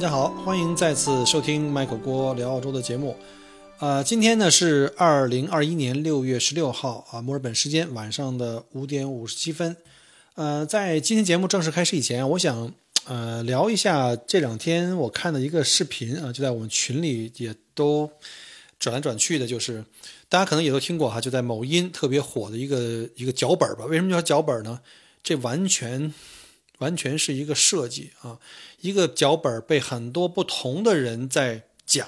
大家好，欢迎再次收听麦克郭聊澳洲的节目。呃，今天呢是二零二一年六月十六号啊，墨尔本时间晚上的五点五十七分。呃，在今天节目正式开始以前，我想呃聊一下这两天我看的一个视频啊，就在我们群里也都转来转去的，就是大家可能也都听过哈，就在某音特别火的一个一个脚本吧。为什么叫脚本呢？这完全。完全是一个设计啊，一个脚本被很多不同的人在讲，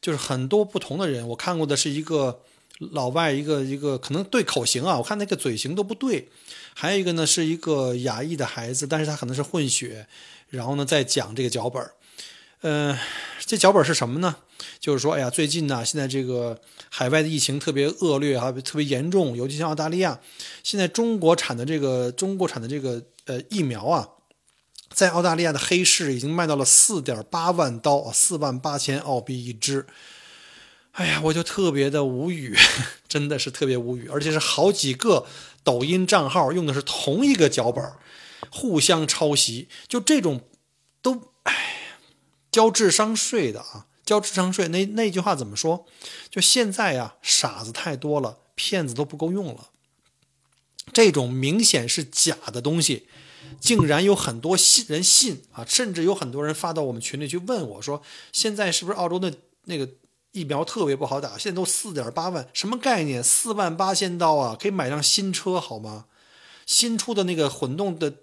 就是很多不同的人。我看过的是一个老外，一个一个可能对口型啊，我看那个嘴型都不对。还有一个呢是一个亚裔的孩子，但是他可能是混血，然后呢在讲这个脚本。嗯，这脚本是什么呢？就是说，哎呀，最近呢，现在这个海外的疫情特别恶劣啊，特别严重，尤其像澳大利亚，现在中国产的这个中国产的这个。呃，疫苗啊，在澳大利亚的黑市已经卖到了四点八万刀啊，四万八千澳币一支。哎呀，我就特别的无语，真的是特别无语，而且是好几个抖音账号用的是同一个脚本，互相抄袭，就这种都哎，交智商税的啊，交智商税。那那句话怎么说？就现在呀，傻子太多了，骗子都不够用了。这种明显是假的东西。竟然有很多信人信啊，甚至有很多人发到我们群里去问我说：“现在是不是澳洲的那个疫苗特别不好打？现在都四点八万，什么概念？四万八千刀啊，可以买辆新车好吗？新出的那个混动的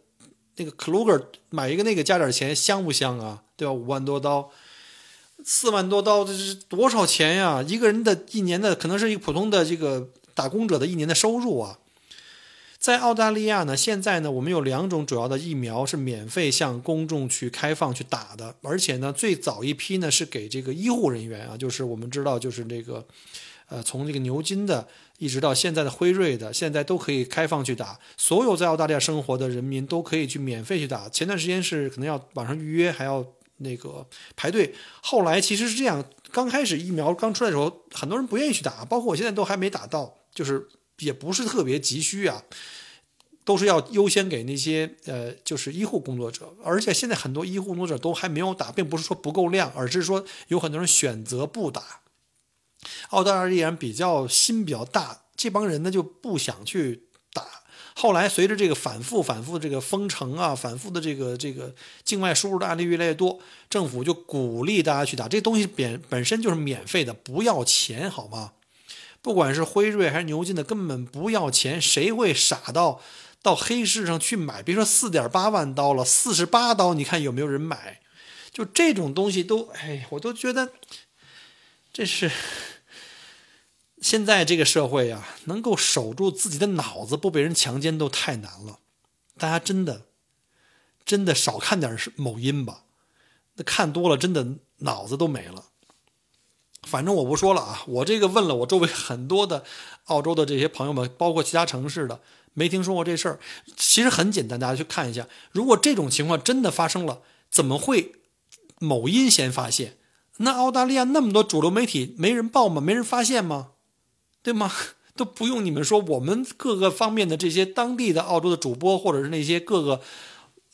那个 Kluger，买一个那个加点钱香不香啊？对吧？五万多刀，四万多刀，这是多少钱呀？一个人的一年的可能是一个普通的这个打工者的一年的收入啊。”在澳大利亚呢，现在呢，我们有两种主要的疫苗是免费向公众去开放去打的，而且呢，最早一批呢是给这个医护人员啊，就是我们知道，就是这个，呃，从这个牛津的一直到现在的辉瑞的，现在都可以开放去打，所有在澳大利亚生活的人民都可以去免费去打。前段时间是可能要网上预约，还要那个排队，后来其实是这样，刚开始疫苗刚出来的时候，很多人不愿意去打，包括我现在都还没打到，就是。也不是特别急需啊，都是要优先给那些呃，就是医护工作者。而且现在很多医护工作者都还没有打，并不是说不够量，而是说有很多人选择不打。澳大利亚人比较心比较大，这帮人呢就不想去打。后来随着这个反复、反复这个封城啊，反复的这个这个境外输入的案例越来越多，政府就鼓励大家去打。这东西本本身就是免费的，不要钱，好吗？不管是辉瑞还是牛津的，根本不要钱，谁会傻到到黑市上去买？别说四点八万刀了，四十八刀，你看有没有人买？就这种东西都，哎，我都觉得这是现在这个社会啊，能够守住自己的脑子不被人强奸都太难了。大家真的真的少看点某音吧，那看多了真的脑子都没了。反正我不说了啊，我这个问了我周围很多的澳洲的这些朋友们，包括其他城市的，没听说过这事儿。其实很简单，大家去看一下，如果这种情况真的发生了，怎么会某音先发现？那澳大利亚那么多主流媒体，没人报吗？没人发现吗？对吗？都不用你们说，我们各个方面的这些当地的澳洲的主播，或者是那些各个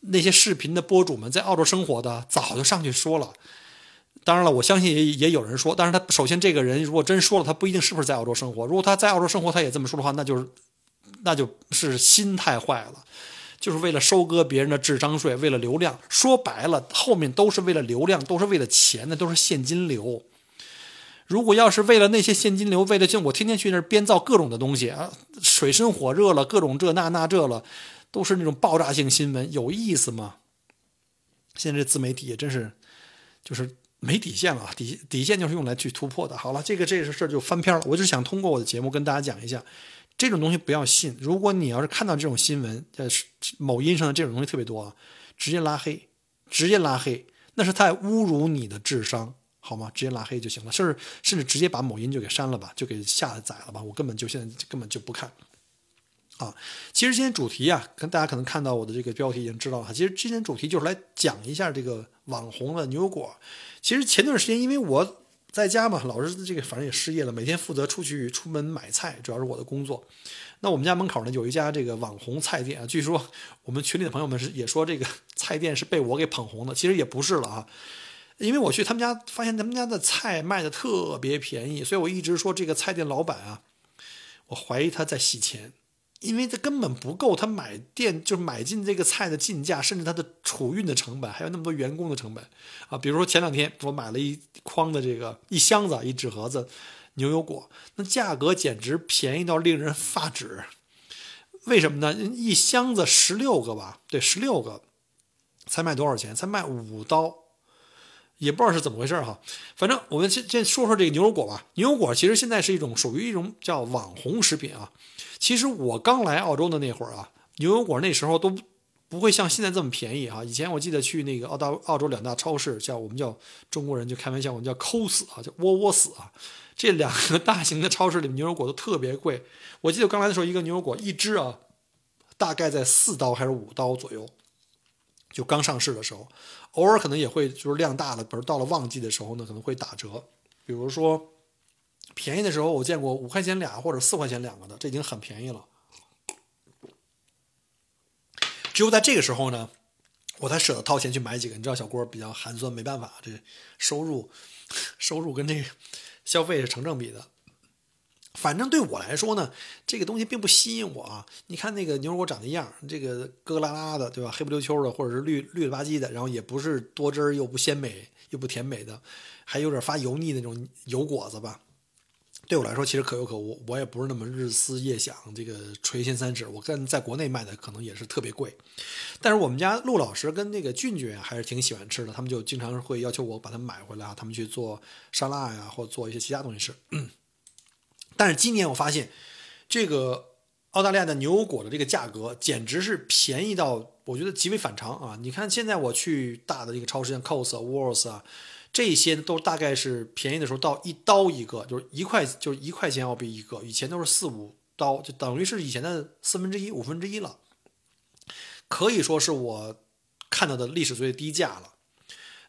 那些视频的博主们，在澳洲生活的，早就上去说了。当然了，我相信也也有人说，但是他首先这个人如果真说了，他不一定是不是在澳洲生活。如果他在澳洲生活，他也这么说的话，那就是那就是心态坏了，就是为了收割别人的智商税，为了流量。说白了，后面都是为了流量，都是为了钱，那都是现金流。如果要是为了那些现金流，为了像我天天去那儿编造各种的东西啊，水深火热了，各种这那那这了，都是那种爆炸性新闻，有意思吗？现在这自媒体也真是，就是。没底线了，底底线就是用来去突破的。好了，这个这个事儿就翻篇了。我就想通过我的节目跟大家讲一下，这种东西不要信。如果你要是看到这种新闻，呃，某音上的这种东西特别多啊，直接拉黑，直接拉黑。那是在侮辱你的智商，好吗？直接拉黑就行了，甚至甚至直接把某音就给删了吧，就给下载了吧，我根本就现在根本就不看。啊，其实今天主题啊，跟大家可能看到我的这个标题已经知道了。其实今天主题就是来讲一下这个网红的牛油果。其实前段时间因为我在家嘛，老是这个反正也失业了，每天负责出去出门买菜，主要是我的工作。那我们家门口呢有一家这个网红菜店啊，据说我们群里的朋友们是也说这个菜店是被我给捧红的，其实也不是了啊。因为我去他们家发现他们家的菜卖的特别便宜，所以我一直说这个菜店老板啊，我怀疑他在洗钱。因为它根本不够他买店，就是买进这个菜的进价，甚至他的储运的成本，还有那么多员工的成本啊。比如说前两天我买了一筐的这个一箱子一纸盒子牛油果，那价格简直便宜到令人发指。为什么呢？一箱子十六个吧，对，十六个才卖多少钱？才卖五刀，也不知道是怎么回事哈。反正我们先先说说这个牛油果吧。牛油果其实现在是一种属于一种叫网红食品啊。其实我刚来澳洲的那会儿啊，牛油果那时候都不会像现在这么便宜啊。以前我记得去那个澳大澳洲两大超市，叫我们叫中国人就开玩笑，我们叫抠死啊，叫窝窝死啊。这两个大型的超市里面牛油果都特别贵。我记得刚来的时候，一个牛油果一支啊，大概在四刀还是五刀左右。就刚上市的时候，偶尔可能也会就是量大了，比如到了旺季的时候呢，可能会打折。比如说。便宜的时候，我见过五块钱俩或者四块钱两个的，这已经很便宜了。只有在这个时候呢，我才舍得掏钱去买几个。你知道，小郭比较寒酸，没办法，这收入收入跟这个消费是成正比的。反正对我来说呢，这个东西并不吸引我啊。你看那个牛油果长那样，这个疙疙拉拉的，对吧？黑不溜秋的，或者是绿绿了吧唧的，然后也不是多汁儿，又不鲜美，又不甜美的，还有点发油腻那种油果子吧。对我来说，其实可有可无，我也不是那么日思夜想，这个垂涎三尺。我跟在国内卖的可能也是特别贵，但是我们家陆老师跟那个俊俊还是挺喜欢吃的，他们就经常会要求我把它买回来啊，他们去做沙拉呀，或做一些其他东西吃。但是今年我发现，这个澳大利亚的牛油果的这个价格简直是便宜到我觉得极为反常啊！你看现在我去大的这个超市，像 Coles 啊、Woolworths 啊。这些都大概是便宜的时候到一刀一个，就是一块就是一块钱澳币一个，以前都是四五刀，就等于是以前的四分之一、五分之一了，可以说是我看到的历史最低价了。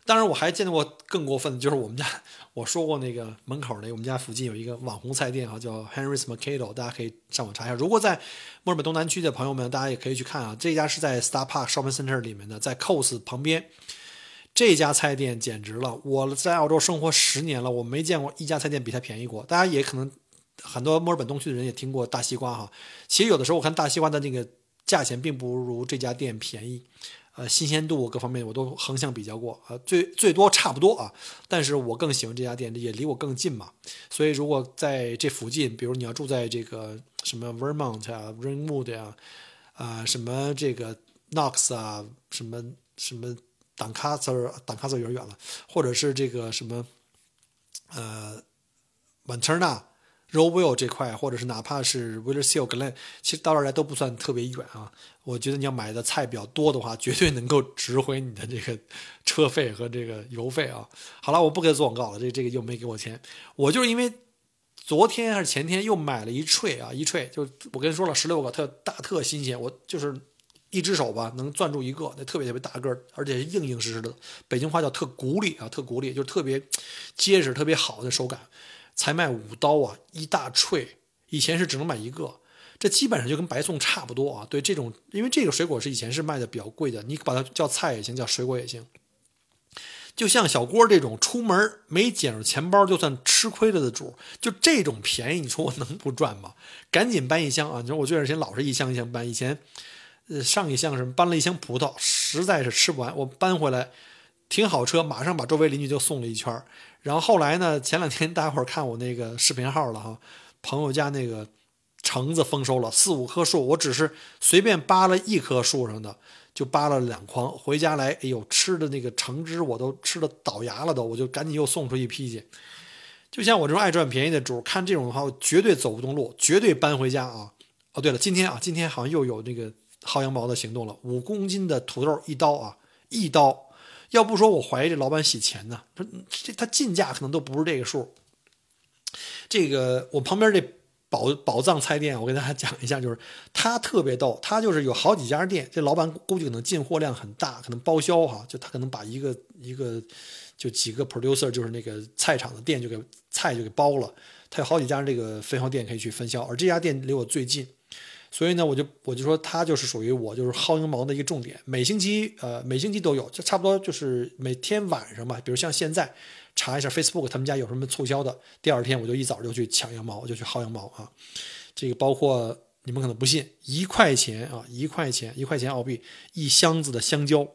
当然，我还见过更过分的，就是我们家 我说过那个门口那我们家附近有一个网红菜店哈，叫 Henry's Mercado，大家可以上网查一下。如果在墨尔本东南区的朋友们，大家也可以去看啊。这家是在 Star Park Shopping Center 里面的，在 Coles 旁边。这家菜店简直了！我在澳洲生活十年了，我没见过一家菜店比它便宜过。大家也可能很多墨尔本东区的人也听过大西瓜哈。其实有的时候我看大西瓜的那个价钱并不如这家店便宜，呃，新鲜度各方面我都横向比较过，呃，最最多差不多啊。但是我更喜欢这家店，也离我更近嘛。所以如果在这附近，比如你要住在这个什么 Vermont 啊、Ringwood 呀，啊，什么这个 Knox 啊，什么什么。挡卡字儿，挡卡字有点远了，或者是这个什么，呃 m r o w e l l 这块，或者是哪怕是 w i l l e r seal Glen，其实到这儿来都不算特别远啊。我觉得你要买的菜比较多的话，绝对能够值回你的这个车费和这个油费啊。好了，我不给他做广告了，这这个又没给我钱。我就是因为昨天还是前天又买了一锤啊，一锤就我跟你说了，十六个特大特新鲜，我就是。一只手吧，能攥住一个，那特别特别大个儿，而且硬硬实实的。北京话叫特骨力啊，特骨力，就是特别结实、特别好的手感。才卖五刀啊，一大脆。以前是只能买一个，这基本上就跟白送差不多啊。对这种，因为这个水果是以前是卖的比较贵的，你把它叫菜也行，叫水果也行。就像小郭这种出门没捡着钱包就算吃亏了的主，就这种便宜，你说我能不赚吗？赶紧搬一箱啊！你说我这段时间老是一箱一箱搬，以前。呃，上一箱什么搬了一箱葡萄，实在是吃不完。我搬回来，停好车，马上把周围邻居就送了一圈然后后来呢，前两天大家伙儿看我那个视频号了哈，朋友家那个橙子丰收了，四五棵树，我只是随便扒了一棵树上的，就扒了两筐。回家来，哎呦，吃的那个橙汁我都吃的倒牙了都，我就赶紧又送出一批去。就像我这种爱赚便宜的主，看这种的话，我绝对走不动路，绝对搬回家啊。哦，对了，今天啊，今天好像又有那个。薅羊毛的行动了，五公斤的土豆一刀啊，一刀要不说我怀疑这老板洗钱呢，说这他进价可能都不是这个数。这个我旁边这宝宝藏菜店，我跟大家讲一下，就是他特别逗，他就是有好几家店，这老板估计可能进货量很大，可能包销哈，就他可能把一个一个就几个 producer 就是那个菜场的店就给菜就给包了，他有好几家这个分销店可以去分销，而这家店离我最近。所以呢，我就我就说他就是属于我就是薅羊毛的一个重点，每星期呃每星期都有，就差不多就是每天晚上吧，比如像现在查一下 Facebook 他们家有什么促销的，第二天我就一早就去抢羊毛，就去薅羊毛啊。这个包括你们可能不信，一块钱啊一块钱一块钱澳币一箱子的香蕉，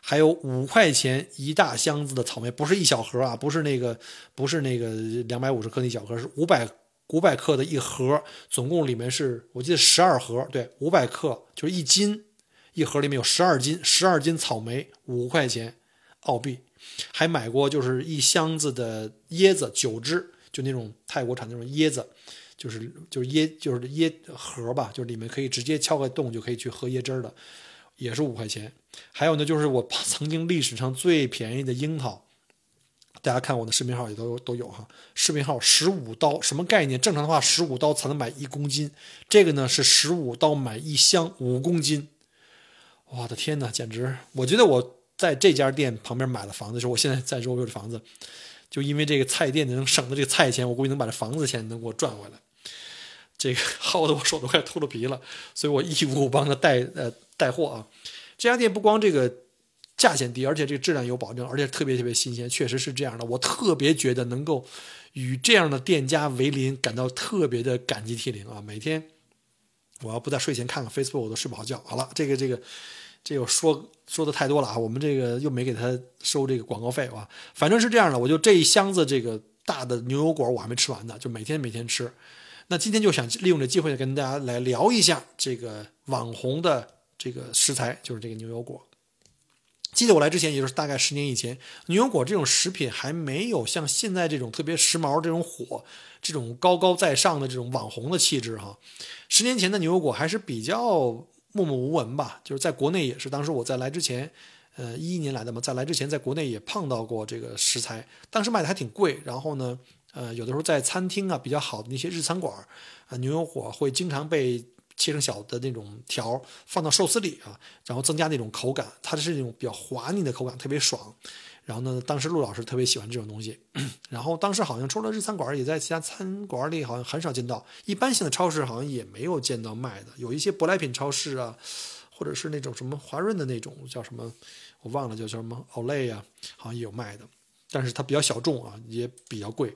还有五块钱一大箱子的草莓，不是一小盒啊，不是那个不是那个两百五十克那小盒，是五百。五百克的一盒，总共里面是我记得十二盒，对，五百克就是一斤，一盒里面有十二斤，十二斤草莓五块钱澳币，还买过就是一箱子的椰子九只，就那种泰国产那种椰子，就是就是椰就是椰盒吧，就是里面可以直接敲个洞就可以去喝椰汁的，也是五块钱。还有呢，就是我 曾经历史上最便宜的樱桃。大家看我的视频号也都都有哈，视频号十五刀什么概念？正常的话十五刀才能买一公斤，这个呢是十五刀买一箱五公斤。我的天哪，简直！我觉得我在这家店旁边买了房子的时候，我现在在周边的房子，就因为这个菜店能省的这个菜钱，我估计能把这房子钱能给我赚回来。这个 耗的我手都快秃噜皮了，所以我义务帮他带呃带货啊。这家店不光这个。价钱低，而且这个质量有保证，而且特别特别新鲜，确实是这样的。我特别觉得能够与这样的店家为邻，感到特别的感激涕零啊！每天我要不在睡前看看 Facebook，我都睡不好觉。好了，这个这个这个说说的太多了啊！我们这个又没给他收这个广告费啊，反正是这样的。我就这一箱子这个大的牛油果我还没吃完呢，就每天每天吃。那今天就想利用这机会跟大家来聊一下这个网红的这个食材，就是这个牛油果。记得我来之前，也就是大概十年以前，牛油果这种食品还没有像现在这种特别时髦、这种火、这种高高在上的这种网红的气质哈。十年前的牛油果还是比较默默无闻吧，就是在国内也是。当时我在来之前，呃，一一年来的嘛，在来之前，在国内也碰到过这个食材，当时卖的还挺贵。然后呢，呃，有的时候在餐厅啊比较好的那些日餐馆，啊，牛油果会经常被。切成小的那种条，放到寿司里啊，然后增加那种口感，它是那种比较滑腻的口感，特别爽。然后呢，当时陆老师特别喜欢这种东西。然后当时好像除了日餐馆，也在其他餐馆里好像很少见到，一般性的超市好像也没有见到卖的。有一些舶来品超市啊，或者是那种什么华润的那种叫什么，我忘了叫叫什么 Olay 啊，好像也有卖的，但是它比较小众啊，也比较贵。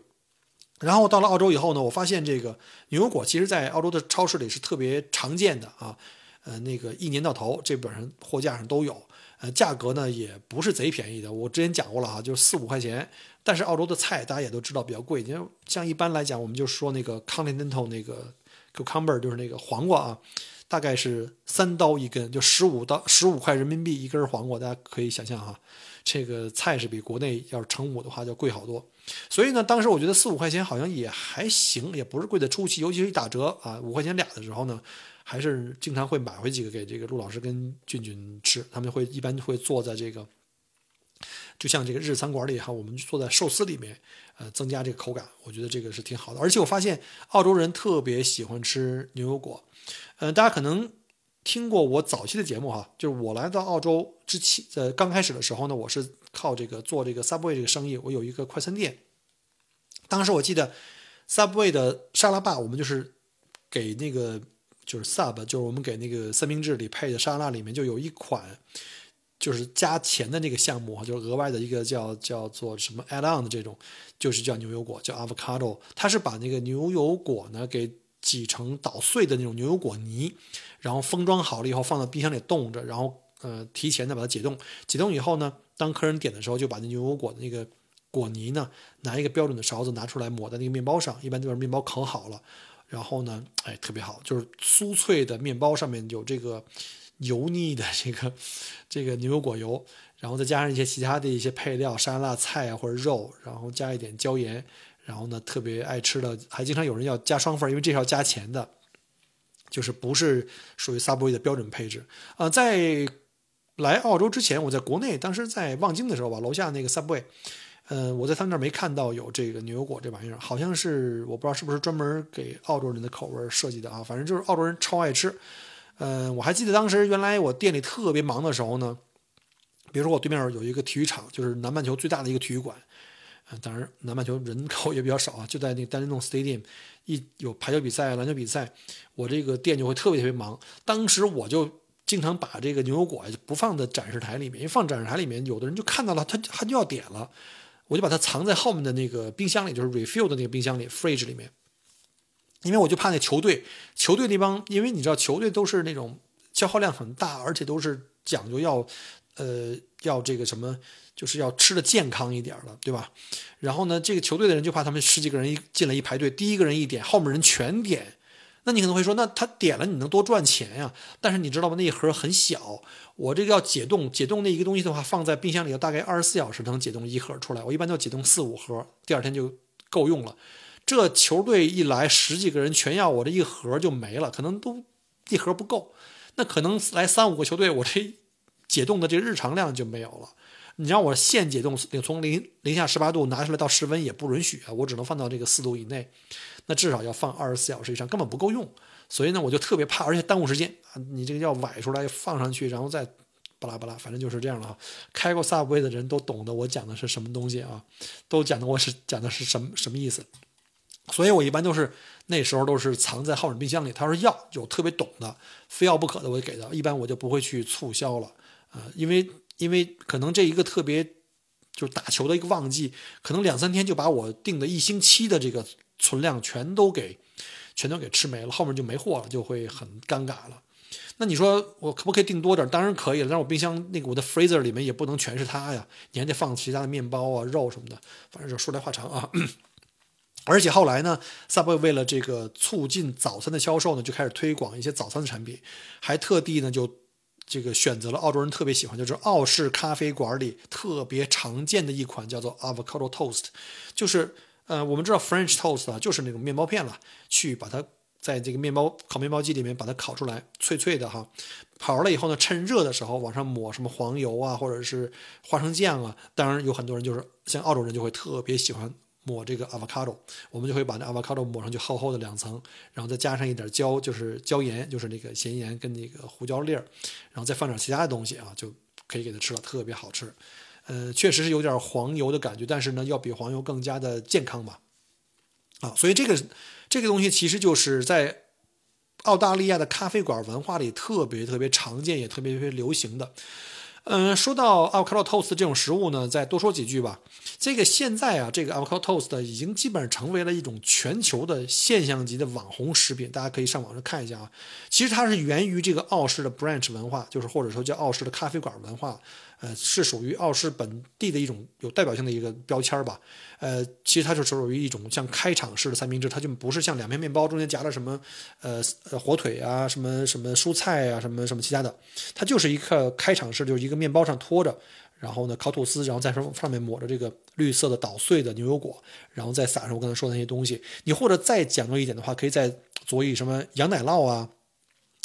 然后到了澳洲以后呢，我发现这个牛油果其实，在澳洲的超市里是特别常见的啊，呃，那个一年到头这本上货架上都有，呃，价格呢也不是贼便宜的。我之前讲过了哈，就是四五块钱。但是澳洲的菜大家也都知道比较贵，因为像一般来讲，我们就说那个 continental 那个 cucumber 就是那个黄瓜啊，大概是三刀一根，就十五到十五块人民币一根黄瓜，大家可以想象哈。这个菜是比国内要是乘五的话就贵好多，所以呢，当时我觉得四五块钱好像也还行，也不是贵的出奇，尤其是一打折啊，五块钱俩的时候呢，还是经常会买回几个给这个陆老师跟俊俊吃，他们会一般会坐在这个，就像这个日餐馆里哈，我们坐在寿司里面，呃，增加这个口感，我觉得这个是挺好的，而且我发现澳洲人特别喜欢吃牛油果，呃，大家可能。听过我早期的节目哈，就是我来到澳洲之前，呃，刚开始的时候呢，我是靠这个做这个 Subway 这个生意，我有一个快餐店。当时我记得 Subway 的沙拉霸，我们就是给那个就是 Sub，就是我们给那个三明治里配的沙拉里面就有一款，就是加钱的那个项目，就是额外的一个叫叫做什么 Add On 的这种，就是叫牛油果，叫 Avocado，它是把那个牛油果呢给。挤成捣碎的那种牛油果泥，然后封装好了以后放到冰箱里冻着，然后呃提前的把它解冻。解冻以后呢，当客人点的时候，就把那牛油果的那个果泥呢，拿一个标准的勺子拿出来抹在那个面包上，一般就是面包烤好了，然后呢，哎特别好，就是酥脆的面包上面有这个油腻的这个这个牛油果油，然后再加上一些其他的一些配料，沙拉菜啊或者肉，然后加一点椒盐。然后呢，特别爱吃的，还经常有人要加双份，因为这是要加钱的，就是不是属于 Subway 的标准配置啊。在来澳洲之前，我在国内当时在望京的时候吧，楼下那个 Subway，呃，我在他们那儿没看到有这个牛油果这玩意儿，好像是我不知道是不是专门给澳洲人的口味设计的啊，反正就是澳洲人超爱吃。嗯，我还记得当时原来我店里特别忙的时候呢，比如说我对面有一个体育场，就是南半球最大的一个体育馆。嗯，当然南半球人口也比较少啊，就在那个丹尼弄 Stadium，一有排球比赛、篮球比赛，我这个店就会特别特别忙。当时我就经常把这个牛油果不放在展示台里面，因为放展示台里面，有的人就看到了，他他就要点了，我就把它藏在后面的那个冰箱里，就是 refill 的那个冰箱里 fridge 里面，因为我就怕那球队球队那帮，因为你知道球队都是那种消耗量很大，而且都是讲究要呃要这个什么。就是要吃的健康一点了，对吧？然后呢，这个球队的人就怕他们十几个人一进来一排队，第一个人一点，后面人全点，那你可能会说，那他点了你能多赚钱呀？但是你知道吗？那一盒很小，我这个要解冻，解冻那一个东西的话，放在冰箱里要大概二十四小时能解冻一盒出来。我一般都解冻四五盒，第二天就够用了。这球队一来十几个人全要我这一盒就没了，可能都一盒不够。那可能来三五个球队，我这解冻的这日常量就没有了。你让我现解冻，从零零下十八度拿出来到室温也不允许啊，我只能放到这个四度以内，那至少要放二十四小时以上，根本不够用。所以呢，我就特别怕，而且耽误时间啊。你这个要崴出来放上去，然后再巴拉巴拉，反正就是这样了。开过 Subway 的人都懂得我讲的是什么东西啊，都讲的我是讲的是什么什么意思。所以我一般都是那时候都是藏在后面冰箱里。他说要有特别懂的，非要不可的，我就给他。一般我就不会去促销了啊，因为。因为可能这一个特别就是打球的一个旺季，可能两三天就把我订的一星期的这个存量全都给全都给吃没了，后面就没货了，就会很尴尬了。那你说我可不可以订多点？当然可以了，但是我冰箱那个我的 freezer 里面也不能全是它呀，你还得放其他的面包啊、肉什么的。反正就说来话长啊。而且后来呢，Subway 为了这个促进早餐的销售呢，就开始推广一些早餐的产品，还特地呢就。这个选择了澳洲人特别喜欢，就是澳式咖啡馆里特别常见的一款，叫做 avocado toast，就是呃，我们知道 French toast 啊，就是那种面包片了，去把它在这个面包烤面包机里面把它烤出来，脆脆的哈，烤完了以后呢，趁热的时候往上抹什么黄油啊，或者是花生酱啊，当然有很多人就是像澳洲人就会特别喜欢。抹这个 avocado，我们就会把那 avocado 抹上去厚厚的两层，然后再加上一点椒，就是椒盐，就是那个咸盐跟那个胡椒粒儿，然后再放点其他的东西啊，就可以给它吃了，特别好吃。呃，确实是有点黄油的感觉，但是呢，要比黄油更加的健康吧。啊，所以这个这个东西其实就是在澳大利亚的咖啡馆文化里特别特别常见，也特别特别流行的。嗯，说到 avocado toast 这种食物呢，再多说几句吧。这个现在啊，这个 avocado toast 已经基本上成为了一种全球的现象级的网红食品，大家可以上网上看一下啊。其实它是源于这个澳式的 branch 文化，就是或者说叫澳式的咖啡馆文化。呃，是属于奥氏本地的一种有代表性的一个标签吧。呃，其实它就属于一种像开场式的三明治，它就不是像两片面包中间夹了什么呃火腿啊、什么什么蔬菜啊、什么什么其他的，它就是一个开场式，就是一个面包上托着，然后呢烤吐司，然后在上上面抹着这个绿色的捣碎的牛油果，然后再撒上我刚才说的那些东西。你或者再讲究一点的话，可以再佐以什么羊奶酪啊。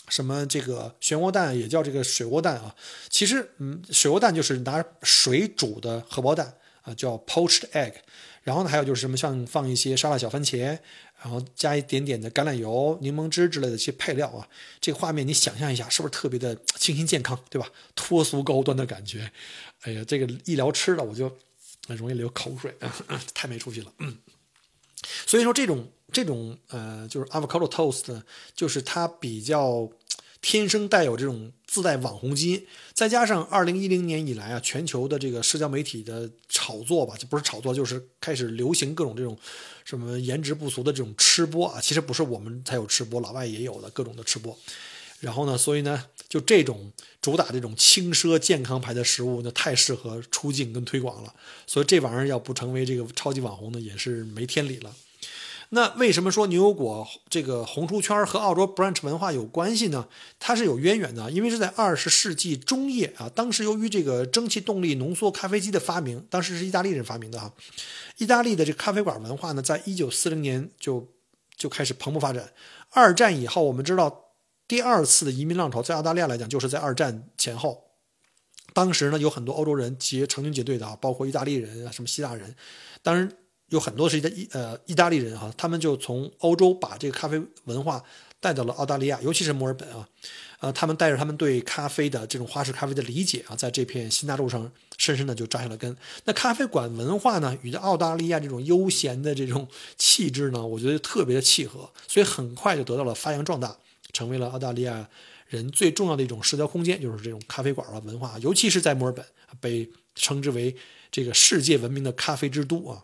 什么这个漩涡蛋也叫这个水窝蛋啊？其实，嗯，水窝蛋就是拿水煮的荷包蛋啊，叫 poached egg。然后呢，还有就是什么像放一些沙拉小番茄，然后加一点点的橄榄油、柠檬汁之类的一些配料啊。这个画面你想象一下，是不是特别的清新健康，对吧？脱俗高端的感觉。哎呀，这个一聊吃的，我就容易流口水，太没出息了。嗯，所以说这种。这种呃，就是 avocado toast，呢就是它比较天生带有这种自带网红基因，再加上二零一零年以来啊，全球的这个社交媒体的炒作吧，就不是炒作，就是开始流行各种这种什么颜值不俗的这种吃播啊，其实不是我们才有吃播，老外也有的各种的吃播。然后呢，所以呢，就这种主打这种轻奢健康牌的食物，那太适合出镜跟推广了。所以这玩意儿要不成为这个超级网红呢，也是没天理了。那为什么说牛油果这个红出圈和澳洲 brunch 文化有关系呢？它是有渊源的，因为是在二十世纪中叶啊，当时由于这个蒸汽动力浓缩咖啡机的发明，当时是意大利人发明的哈。意大利的这咖啡馆文化呢，在一九四零年就就开始蓬勃发展。二战以后，我们知道第二次的移民浪潮在澳大利亚来讲，就是在二战前后。当时呢，有很多欧洲人结成群结队的啊，包括意大利人啊，什么希腊人，当然有很多是意呃意大利人哈，他们就从欧洲把这个咖啡文化带到了澳大利亚，尤其是墨尔本啊。呃，他们带着他们对咖啡的这种花式咖啡的理解啊，在这片新大陆上深深的就扎下了根。那咖啡馆文化呢，与澳大利亚这种悠闲的这种气质呢，我觉得特别的契合，所以很快就得到了发扬壮大，成为了澳大利亚人最重要的一种社交空间，就是这种咖啡馆的文化，尤其是在墨尔本，被称之为这个世界闻名的咖啡之都啊。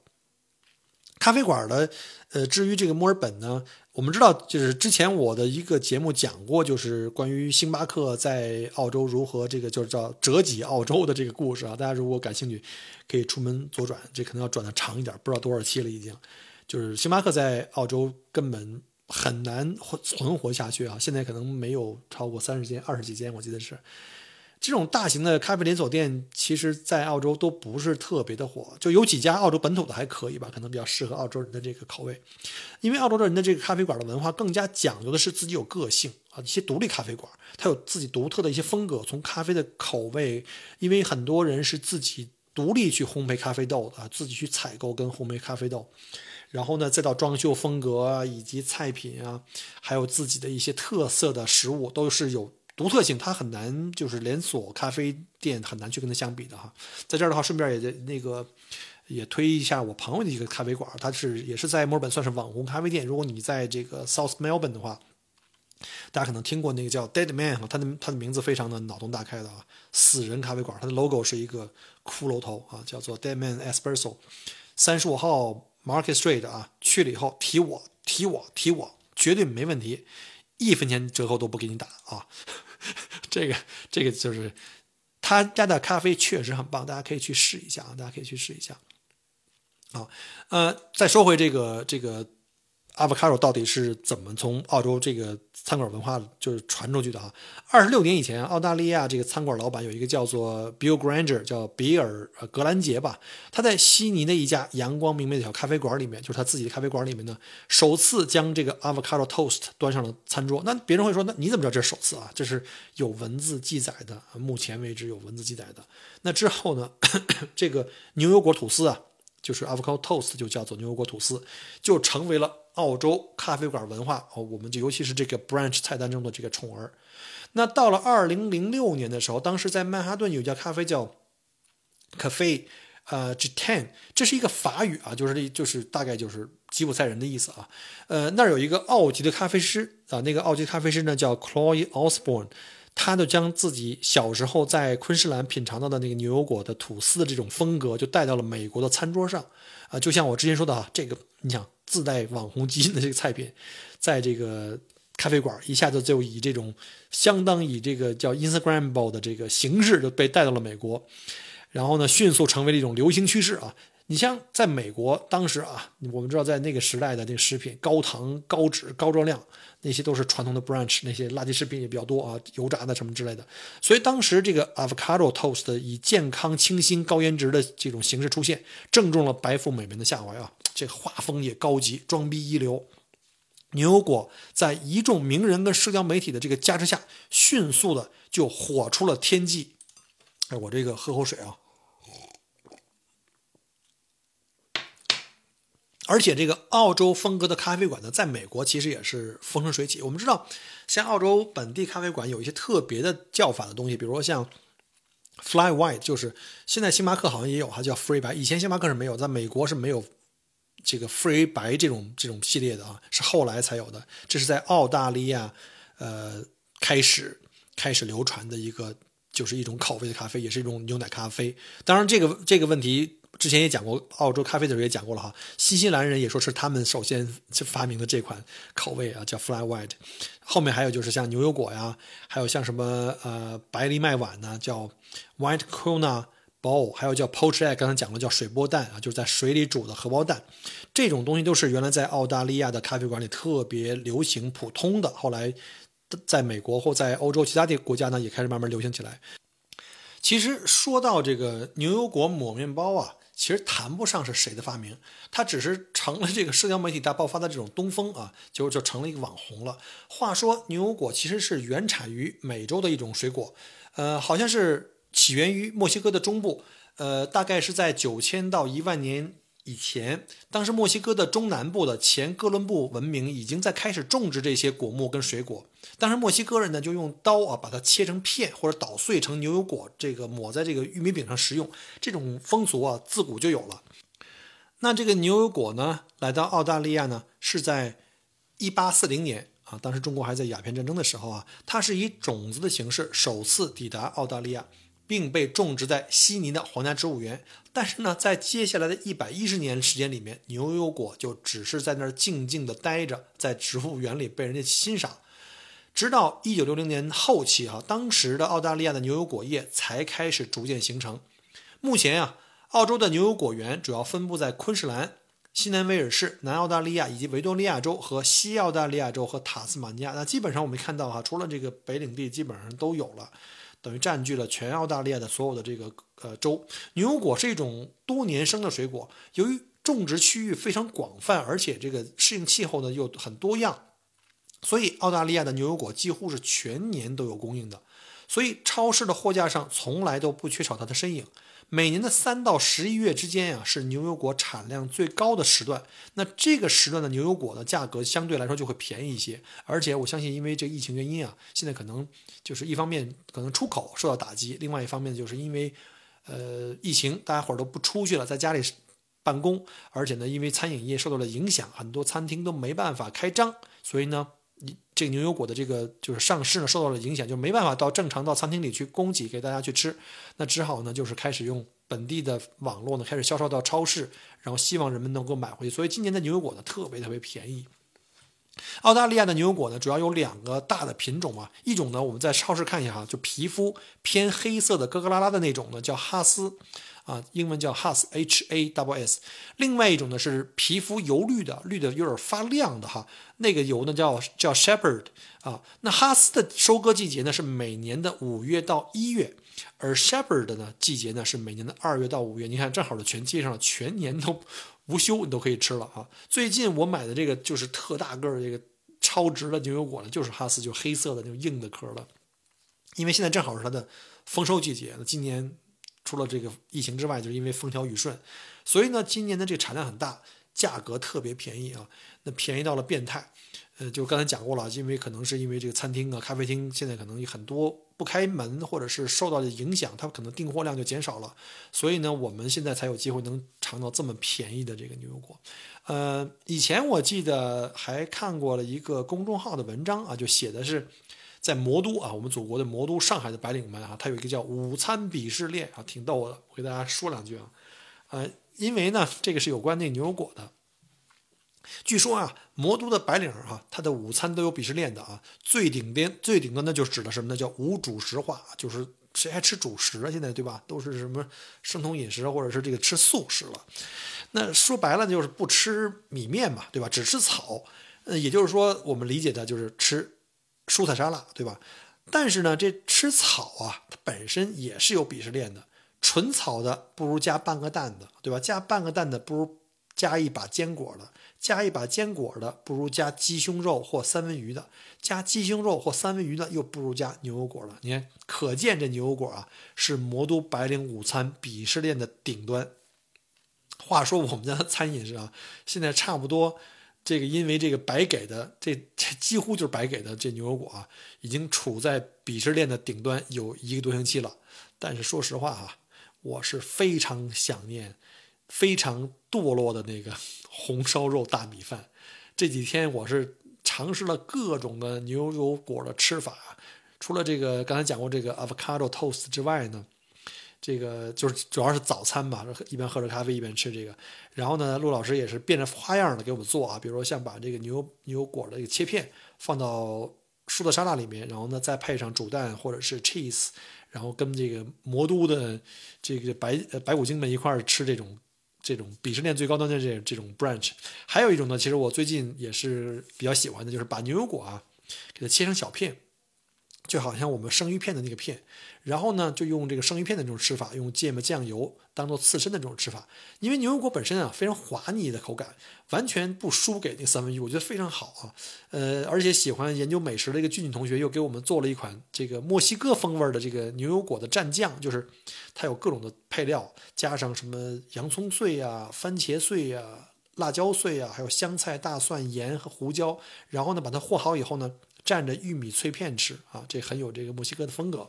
咖啡馆的，呃，至于这个墨尔本呢？我们知道，就是之前我的一个节目讲过，就是关于星巴克在澳洲如何这个就是叫折戟澳洲的这个故事啊。大家如果感兴趣，可以出门左转，这可能要转的长一点，不知道多少期了已经。就是星巴克在澳洲根本很难存活下去啊，现在可能没有超过三十间、二十几间，我记得是。这种大型的咖啡连锁店，其实，在澳洲都不是特别的火，就有几家澳洲本土的还可以吧，可能比较适合澳洲人的这个口味。因为澳洲的人的这个咖啡馆的文化更加讲究的是自己有个性啊，一些独立咖啡馆，它有自己独特的一些风格，从咖啡的口味，因为很多人是自己独立去烘焙咖啡豆的，自己去采购跟烘焙咖啡豆，然后呢，再到装修风格啊，以及菜品啊，还有自己的一些特色的食物，都是有。独特性，它很难，就是连锁咖啡店很难去跟它相比的哈。在这儿的话，顺便也在那个也推一下我朋友的一个咖啡馆，它是也是在墨尔本算是网红咖啡店。如果你在这个 South Melbourne 的话，大家可能听过那个叫 Dead Man，它的它的名字非常的脑洞大开的啊，死人咖啡馆，它的 logo 是一个骷髅头啊，叫做 Dead Man Espresso，三十五号 Market Street 啊，去了以后提我提我提我，绝对没问题，一分钱折扣都不给你打啊。这个这个就是他家的咖啡确实很棒，大家可以去试一下啊！大家可以去试一下。好，呃，再说回这个这个。Avocado 到底是怎么从澳洲这个餐馆文化就是传出去的啊？二十六年以前，澳大利亚这个餐馆老板有一个叫做 Bill Granger，叫比尔格兰杰吧。他在悉尼的一家阳光明媚的小咖啡馆里面，就是他自己的咖啡馆里面呢，首次将这个 Avocado Toast 端上了餐桌。那别人会说，那你怎么知道这是首次啊？这是有文字记载的，目前为止有文字记载的。那之后呢，这个牛油果吐司啊，就是 Avocado Toast 就叫做牛油果吐司，就成为了。澳洲咖啡馆文化哦，我们就尤其是这个 branch 菜单中的这个宠儿。那到了二零零六年的时候，当时在曼哈顿有家咖啡叫 Cafe 呃 Gitan，这是一个法语啊，就是就是大概就是吉普赛人的意思啊。呃，那儿有一个澳籍的咖啡师啊，那个澳籍咖啡师呢叫 Chloe Osborne，他就将自己小时候在昆士兰品尝到的那个牛油果的吐司的这种风格，就带到了美国的餐桌上啊。就像我之前说的啊，这个你想。自带网红基因的这个菜品，在这个咖啡馆一下子就以这种相当以这个叫 Instagramable 的这个形式就被带到了美国，然后呢，迅速成为了一种流行趋势啊。你像在美国当时啊，我们知道在那个时代的那个食品高糖、高脂、高热量，那些都是传统的 brunch，那些垃圾食品也比较多啊，油炸的什么之类的。所以当时这个 avocado toast 以健康、清新、高颜值的这种形式出现，正中了白富美们的下怀啊。这画风也高级，装逼一流。牛油果在一众名人跟社交媒体的这个加持下，迅速的就火出了天际。哎，我这个喝口水啊。而且这个澳洲风格的咖啡馆呢，在美国其实也是风生水起。我们知道，像澳洲本地咖啡馆有一些特别的叫法的东西，比如说像 Fly White，就是现在星巴克好像也有，哈，叫 Free 白。以前星巴克是没有，在美国是没有这个 Free 白这种这种系列的啊，是后来才有的。这是在澳大利亚呃开始开始流传的一个，就是一种口味的咖啡，也是一种牛奶咖啡。当然，这个这个问题。之前也讲过澳洲咖啡的时候也讲过了哈，新西兰人也说是他们首先发明的这款口味啊，叫 Fly White。后面还有就是像牛油果呀，还有像什么呃白藜麦碗呢，叫 White Kuna Bowl，还有叫 Poached Egg，刚才讲了叫水波蛋啊，就是在水里煮的荷包蛋。这种东西都是原来在澳大利亚的咖啡馆里特别流行普通的，后来在美国或在欧洲其他的国家呢，也开始慢慢流行起来。其实说到这个牛油果抹面包啊。其实谈不上是谁的发明，它只是成了这个社交媒体大爆发的这种东风啊，就就成了一个网红了。话说牛油果其实是原产于美洲的一种水果，呃，好像是起源于墨西哥的中部，呃，大概是在九千到一万年以前。当时墨西哥的中南部的前哥伦布文明已经在开始种植这些果木跟水果。当时墨西哥人呢就用刀啊把它切成片或者捣碎成牛油果，这个抹在这个玉米饼上食用。这种风俗啊自古就有了。那这个牛油果呢来到澳大利亚呢是在一八四零年。啊，当时中国还在鸦片战争的时候啊，它是以种子的形式首次抵达澳大利亚，并被种植在悉尼的皇家植物园。但是呢，在接下来的一百一十年时间里面，牛油果就只是在那儿静静地待着，在植物园里被人家欣赏。直到一九六零年后期啊，当时的澳大利亚的牛油果业才开始逐渐形成。目前啊，澳洲的牛油果园主要分布在昆士兰。西南威尔士、南澳大利亚以及维多利亚州和西澳大利亚州和塔斯马尼亚，那基本上我们看到哈，除了这个北领地，基本上都有了，等于占据了全澳大利亚的所有的这个呃州。牛油果是一种多年生的水果，由于种植区域非常广泛，而且这个适应气候呢又很多样，所以澳大利亚的牛油果几乎是全年都有供应的，所以超市的货架上从来都不缺少它的身影。每年的三到十一月之间呀，是牛油果产量最高的时段。那这个时段的牛油果的价格相对来说就会便宜一些。而且我相信，因为这疫情原因啊，现在可能就是一方面可能出口受到打击，另外一方面就是因为，呃，疫情大家伙都不出去了，在家里办公，而且呢，因为餐饮业受到了影响，很多餐厅都没办法开张，所以呢。这个牛油果的这个就是上市呢受到了影响，就没办法到正常到餐厅里去供给给大家去吃，那只好呢就是开始用本地的网络呢开始销售到超市，然后希望人们能够买回去。所以今年的牛油果呢特别特别便宜。澳大利亚的牛油果呢主要有两个大的品种啊，一种呢我们在超市看一下哈，就皮肤偏黑色的咯咯啦啦的那种呢叫哈斯。啊，英文叫 Hass，H A W S。另外一种呢是皮肤油绿的，绿的有点发亮的哈，那个油呢叫叫 Shepherd 啊。那哈斯的收割季节呢是每年的五月到一月，而 Shepherd 的呢季节呢是每年的二月到五月。你看，正好的全接上，全年都无休，你都可以吃了啊。最近我买的这个就是特大个儿这个超值的牛油果呢，就是哈斯，就黑色的那种硬的壳了。因为现在正好是它的丰收季节，那今年。除了这个疫情之外，就是因为风调雨顺，所以呢，今年的这个产量很大，价格特别便宜啊，那便宜到了变态。呃，就刚才讲过了，因为可能是因为这个餐厅啊、咖啡厅现在可能很多不开门，或者是受到的影响，它可能订货量就减少了，所以呢，我们现在才有机会能尝到这么便宜的这个牛油果。呃，以前我记得还看过了一个公众号的文章啊，就写的是。在魔都啊，我们祖国的魔都上海的白领们啊，他有一个叫午餐鄙视链啊，挺逗的。我给大家说两句啊，呃，因为呢，这个是有关那牛油果的。据说啊，魔都的白领哈，他的午餐都有鄙视链的啊。最顶端最顶端的就指的什么呢？叫无主食化，就是谁还吃主食啊？现在对吧？都是什么生酮饮食或者是这个吃素食了。那说白了就是不吃米面嘛，对吧？只吃草。呃，也就是说，我们理解的就是吃。蔬菜沙拉，对吧？但是呢，这吃草啊，它本身也是有鄙视链的。纯草的不如加半个蛋的，对吧？加半个蛋的不如加一把坚果的，加一把坚果的不如加鸡胸肉或三文鱼的，加鸡胸肉或三文鱼的又不如加牛油果的。你看，可见这牛油果啊，是魔都白领午餐鄙视链的顶端。话说我们家的餐饮是啊，现在差不多。这个因为这个白给的，这这几乎就是白给的这牛油果啊，已经处在鄙视链的顶端有一个多星期了。但是说实话哈，我是非常想念、非常堕落的那个红烧肉大米饭。这几天我是尝试了各种的牛油果的吃法，除了这个刚才讲过这个 avocado toast 之外呢。这个就是主要是早餐吧，一边喝着咖啡一边吃这个。然后呢，陆老师也是变着花样的给我们做啊，比如说像把这个牛牛油果的这个切片放到蔬菜沙拉里面，然后呢再配上煮蛋或者是 cheese，然后跟这个魔都的这个白白骨精们一块儿吃这种这种鄙视链最高端的这这种 branch，。还有一种呢，其实我最近也是比较喜欢的，就是把牛油果啊给它切成小片。就好像我们生鱼片的那个片，然后呢，就用这个生鱼片的这种吃法，用芥末酱油当做刺身的这种吃法。因为牛油果本身啊非常滑腻的口感，完全不输给那三文鱼，我觉得非常好啊。呃，而且喜欢研究美食的一个俊俊同学又给我们做了一款这个墨西哥风味的这个牛油果的蘸酱，就是它有各种的配料，加上什么洋葱碎呀、番茄碎呀、辣椒碎呀，还有香菜、大蒜、盐和胡椒，然后呢把它和好以后呢。蘸着玉米脆片吃啊，这很有这个墨西哥的风格，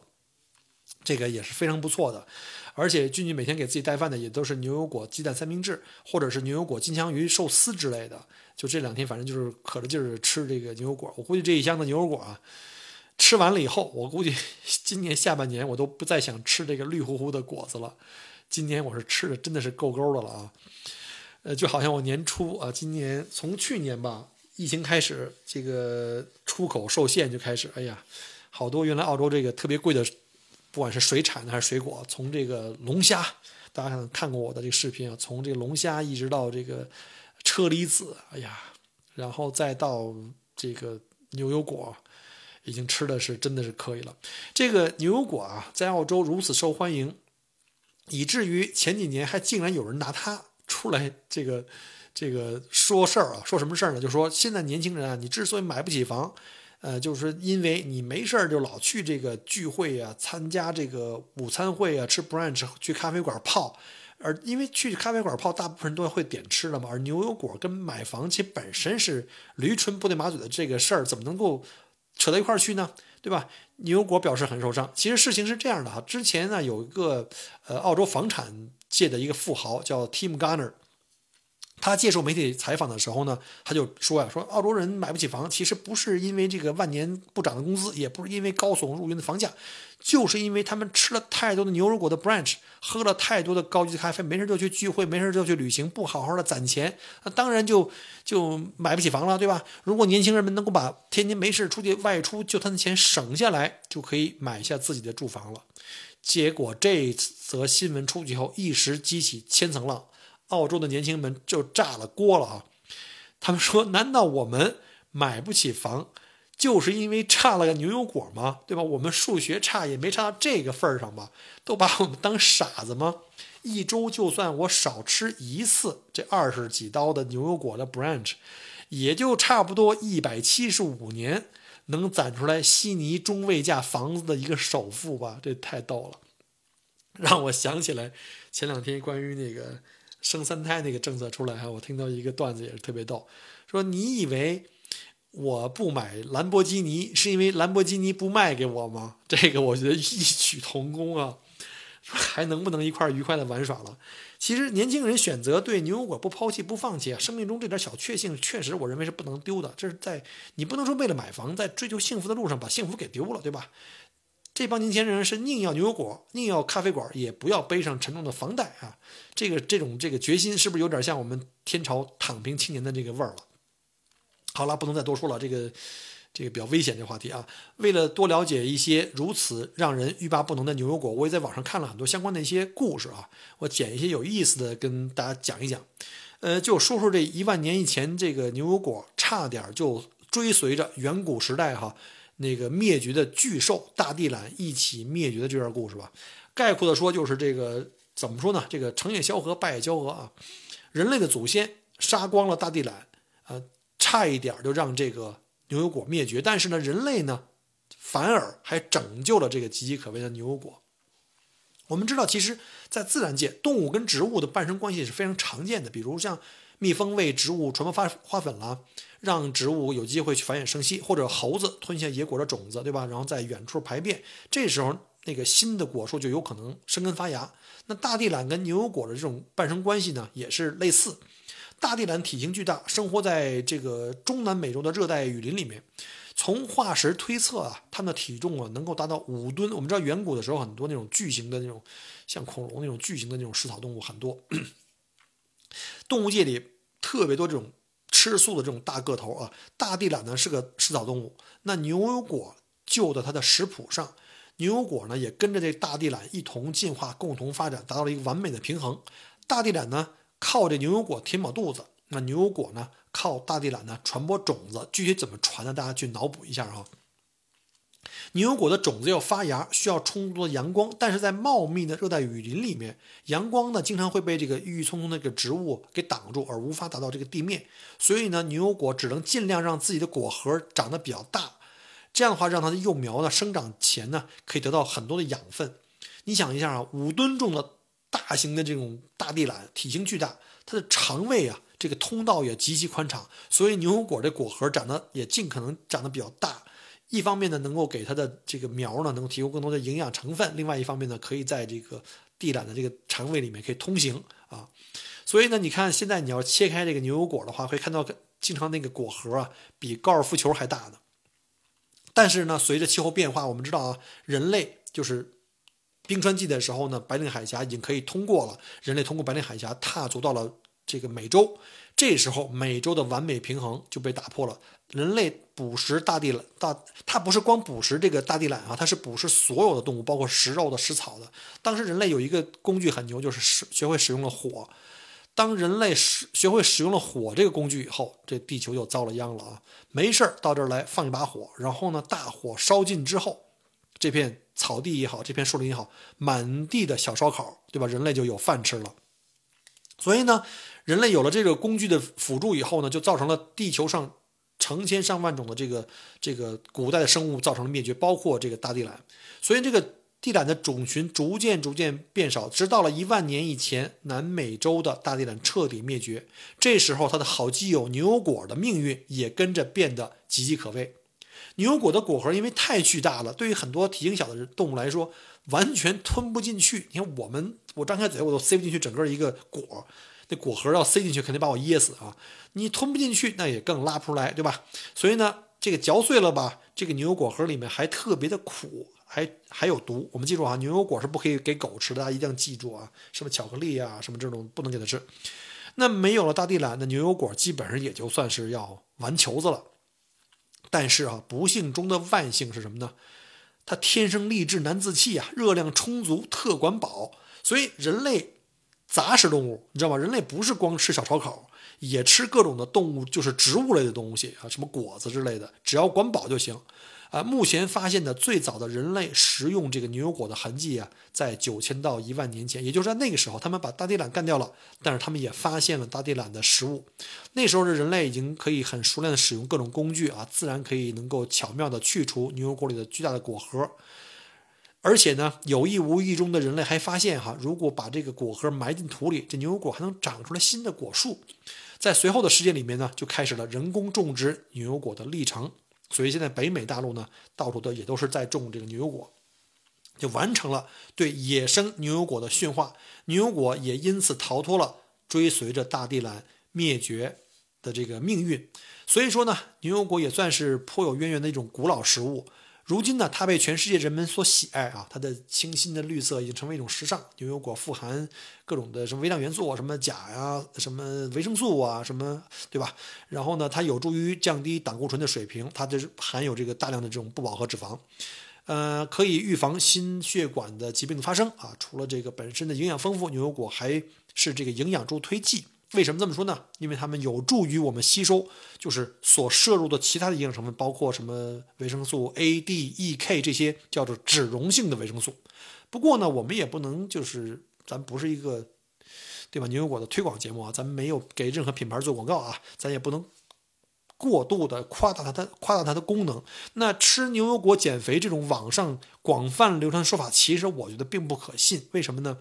这个也是非常不错的。而且俊俊每天给自己带饭的也都是牛油果鸡蛋三明治，或者是牛油果金枪鱼寿司之类的。就这两天，反正就是可着劲儿吃这个牛油果。我估计这一箱的牛油果啊，吃完了以后，我估计 今年下半年我都不再想吃这个绿乎乎的果子了。今年我是吃的真的是够够的了啊！呃，就好像我年初啊，今年从去年吧。疫情开始，这个出口受限就开始。哎呀，好多原来澳洲这个特别贵的，不管是水产的还是水果，从这个龙虾，大家可能看过我的这个视频啊，从这个龙虾一直到这个车厘子，哎呀，然后再到这个牛油果，已经吃的是真的是可以了。这个牛油果啊，在澳洲如此受欢迎，以至于前几年还竟然有人拿它出来这个。这个说事儿啊，说什么事儿呢？就说现在年轻人啊，你之所以买不起房，呃，就是因为你没事儿就老去这个聚会啊，参加这个午餐会啊，吃 brunch，去咖啡馆泡，而因为去咖啡馆泡，大部分人都会点吃的嘛。而牛油果跟买房其实本身是驴唇不对马嘴的这个事儿，怎么能够扯到一块儿去呢？对吧？牛油果表示很受伤。其实事情是这样的哈，之前呢有一个呃澳洲房产界的一个富豪叫 Tim Garner。他接受媒体采访的时候呢，他就说呀：“说澳洲人买不起房，其实不是因为这个万年不涨的工资，也不是因为高耸入云的房价，就是因为他们吃了太多的牛油果的 branch，喝了太多的高级咖啡，没事就去聚会，没事就去旅行，不好好的攒钱，那当然就就买不起房了，对吧？如果年轻人们能够把天天没事出去外出就他的钱省下来，就可以买下自己的住房了。结果这则新闻出去后，一时激起千层浪。”澳洲的年轻们就炸了锅了啊！他们说：“难道我们买不起房，就是因为差了个牛油果吗？对吧？我们数学差也没差到这个份儿上吧？都把我们当傻子吗？一周就算我少吃一次这二十几刀的牛油果的 branch，也就差不多一百七十五年能攒出来悉尼中位价房子的一个首付吧？这太逗了，让我想起来前两天关于那个。”生三胎那个政策出来哈，我听到一个段子也是特别逗，说你以为我不买兰博基尼是因为兰博基尼不卖给我吗？这个我觉得异曲同工啊，说还能不能一块愉快的玩耍了？其实年轻人选择对牛油果不抛弃不放弃啊，生命中这点小确幸确实我认为是不能丢的。这是在你不能说为了买房，在追求幸福的路上把幸福给丢了，对吧？这帮年轻人是宁要牛油果，宁要咖啡馆，也不要背上沉重的房贷啊！这个这种这个决心，是不是有点像我们天朝躺平青年的这个味儿了？好了，不能再多说了，这个这个比较危险这话题啊！为了多了解一些如此让人欲罢不能的牛油果，我也在网上看了很多相关的一些故事啊，我捡一些有意思的跟大家讲一讲。呃，就说说这一万年以前，这个牛油果差点就追随着远古时代哈。那个灭绝的巨兽大地懒一起灭绝的这段故事吧，概括的说就是这个怎么说呢？这个成也萧何，败也萧何啊！人类的祖先杀光了大地懒，呃，差一点就让这个牛油果灭绝。但是呢，人类呢，反而还拯救了这个岌岌可危的牛油果。我们知道，其实，在自然界，动物跟植物的伴生关系是非常常见的，比如像蜜蜂为植物传播花花粉啦。让植物有机会去繁衍生息，或者猴子吞下野果的种子，对吧？然后在远处排便，这时候那个新的果树就有可能生根发芽。那大地懒跟牛油果的这种伴生关系呢，也是类似。大地懒体型巨大，生活在这个中南美洲的热带雨林里面。从化石推测啊，它们的体重啊能够达到五吨。我们知道远古的时候很多那种巨型的那种像恐龙那种巨型的那种食草动物很多，动物界里特别多这种。吃素的这种大个头啊，大地懒呢是个食草动物。那牛油果就在它的食谱上，牛油果呢也跟着这大地懒一同进化，共同发展，达到了一个完美的平衡。大地懒呢靠这牛油果填饱肚子，那牛油果呢靠大地懒呢传播种子。具体怎么传呢？大家去脑补一下哈。牛油果的种子要发芽，需要充足的阳光，但是在茂密的热带雨林里面，阳光呢经常会被这个郁郁葱葱的这个植物给挡住，而无法达到这个地面。所以呢，牛油果只能尽量让自己的果核长得比较大，这样的话让它的幼苗呢生长前呢可以得到很多的养分。你想一下啊，五吨重的大型的这种大地懒，体型巨大，它的肠胃啊。这个通道也极其宽敞，所以牛油果这果核长得也尽可能长得比较大。一方面呢，能够给它的这个苗呢，能够提供更多的营养成分；另外一方面呢，可以在这个地懒的这个肠胃里面可以通行啊。所以呢，你看现在你要切开这个牛油果的话，会看到经常那个果核啊，比高尔夫球还大呢。但是呢，随着气候变化，我们知道啊，人类就是冰川季的时候呢，白令海峡已经可以通过了，人类通过白令海峡踏足到了。这个美洲，这时候美洲的完美平衡就被打破了。人类捕食大地懒，大它不是光捕食这个大地懒啊，它是捕食所有的动物，包括食肉的、食草的。当时人类有一个工具很牛，就是使学会使用了火。当人类使学会使用了火这个工具以后，这地球就遭了殃了啊！没事儿到这儿来放一把火，然后呢，大火烧尽之后，这片草地也好，这片树林也好，满地的小烧烤，对吧？人类就有饭吃了。所以呢。人类有了这个工具的辅助以后呢，就造成了地球上成千上万种的这个这个古代的生物造成了灭绝，包括这个大地懒。所以这个地懒的种群逐渐逐渐变少，直到了一万年以前，南美洲的大地懒彻底灭绝。这时候，它的好基友牛油果的命运也跟着变得岌岌可危。牛油果的果核因为太巨大了，对于很多体型小的动物来说，完全吞不进去。你看我们，我张开嘴我都塞不进去整个一个果。那果核要塞进去，肯定把我噎死啊！你吞不进去，那也更拉不出来，对吧？所以呢，这个嚼碎了吧，这个牛油果核里面还特别的苦，还还有毒。我们记住啊，牛油果是不可以给狗吃的，大家一定要记住啊！什么巧克力啊，什么这种不能给它吃。那没有了大地懒，那牛油果基本上也就算是要完球子了。但是啊，不幸中的万幸是什么呢？它天生丽质难自弃啊，热量充足，特管饱，所以人类。杂食动物，你知道吗？人类不是光吃小烧烤，也吃各种的动物，就是植物类的东西啊，什么果子之类的，只要管饱就行。啊，目前发现的最早的人类食用这个牛油果的痕迹啊，在九千到一万年前，也就是在那个时候，他们把大地懒干掉了，但是他们也发现了大地懒的食物。那时候的人类已经可以很熟练的使用各种工具啊，自然可以能够巧妙的去除牛油果里的巨大的果核。而且呢，有意无意中的人类还发现哈，如果把这个果核埋进土里，这牛油果还能长出来新的果树。在随后的时间里面呢，就开始了人工种植牛油果的历程。所以现在北美大陆呢，到处都也都是在种这个牛油果，就完成了对野生牛油果的驯化。牛油果也因此逃脱了追随着大地懒灭绝的这个命运。所以说呢，牛油果也算是颇有渊源的一种古老食物。如今呢，它被全世界人们所喜爱啊！它的清新的绿色已经成为一种时尚。牛油果富含各种的什么微量元素啊，什么钾呀，什么维生素啊，什么 对吧？然后呢，它有助于降低胆固醇的水平，它就是含有这个大量的这种不饱和脂肪，呃，可以预防心血管的疾病的发生啊。除了这个本身的营养丰富，牛油果还是这个营养助推剂。为什么这么说呢？因为它们有助于我们吸收，就是所摄入的其他的营养成分，包括什么维生素 A、D、E、K 这些叫做脂溶性的维生素。不过呢，我们也不能就是咱不是一个对吧牛油果的推广节目啊，咱没有给任何品牌做广告啊，咱也不能过度的夸大它的夸大它的功能。那吃牛油果减肥这种网上广泛流传的说法，其实我觉得并不可信。为什么呢？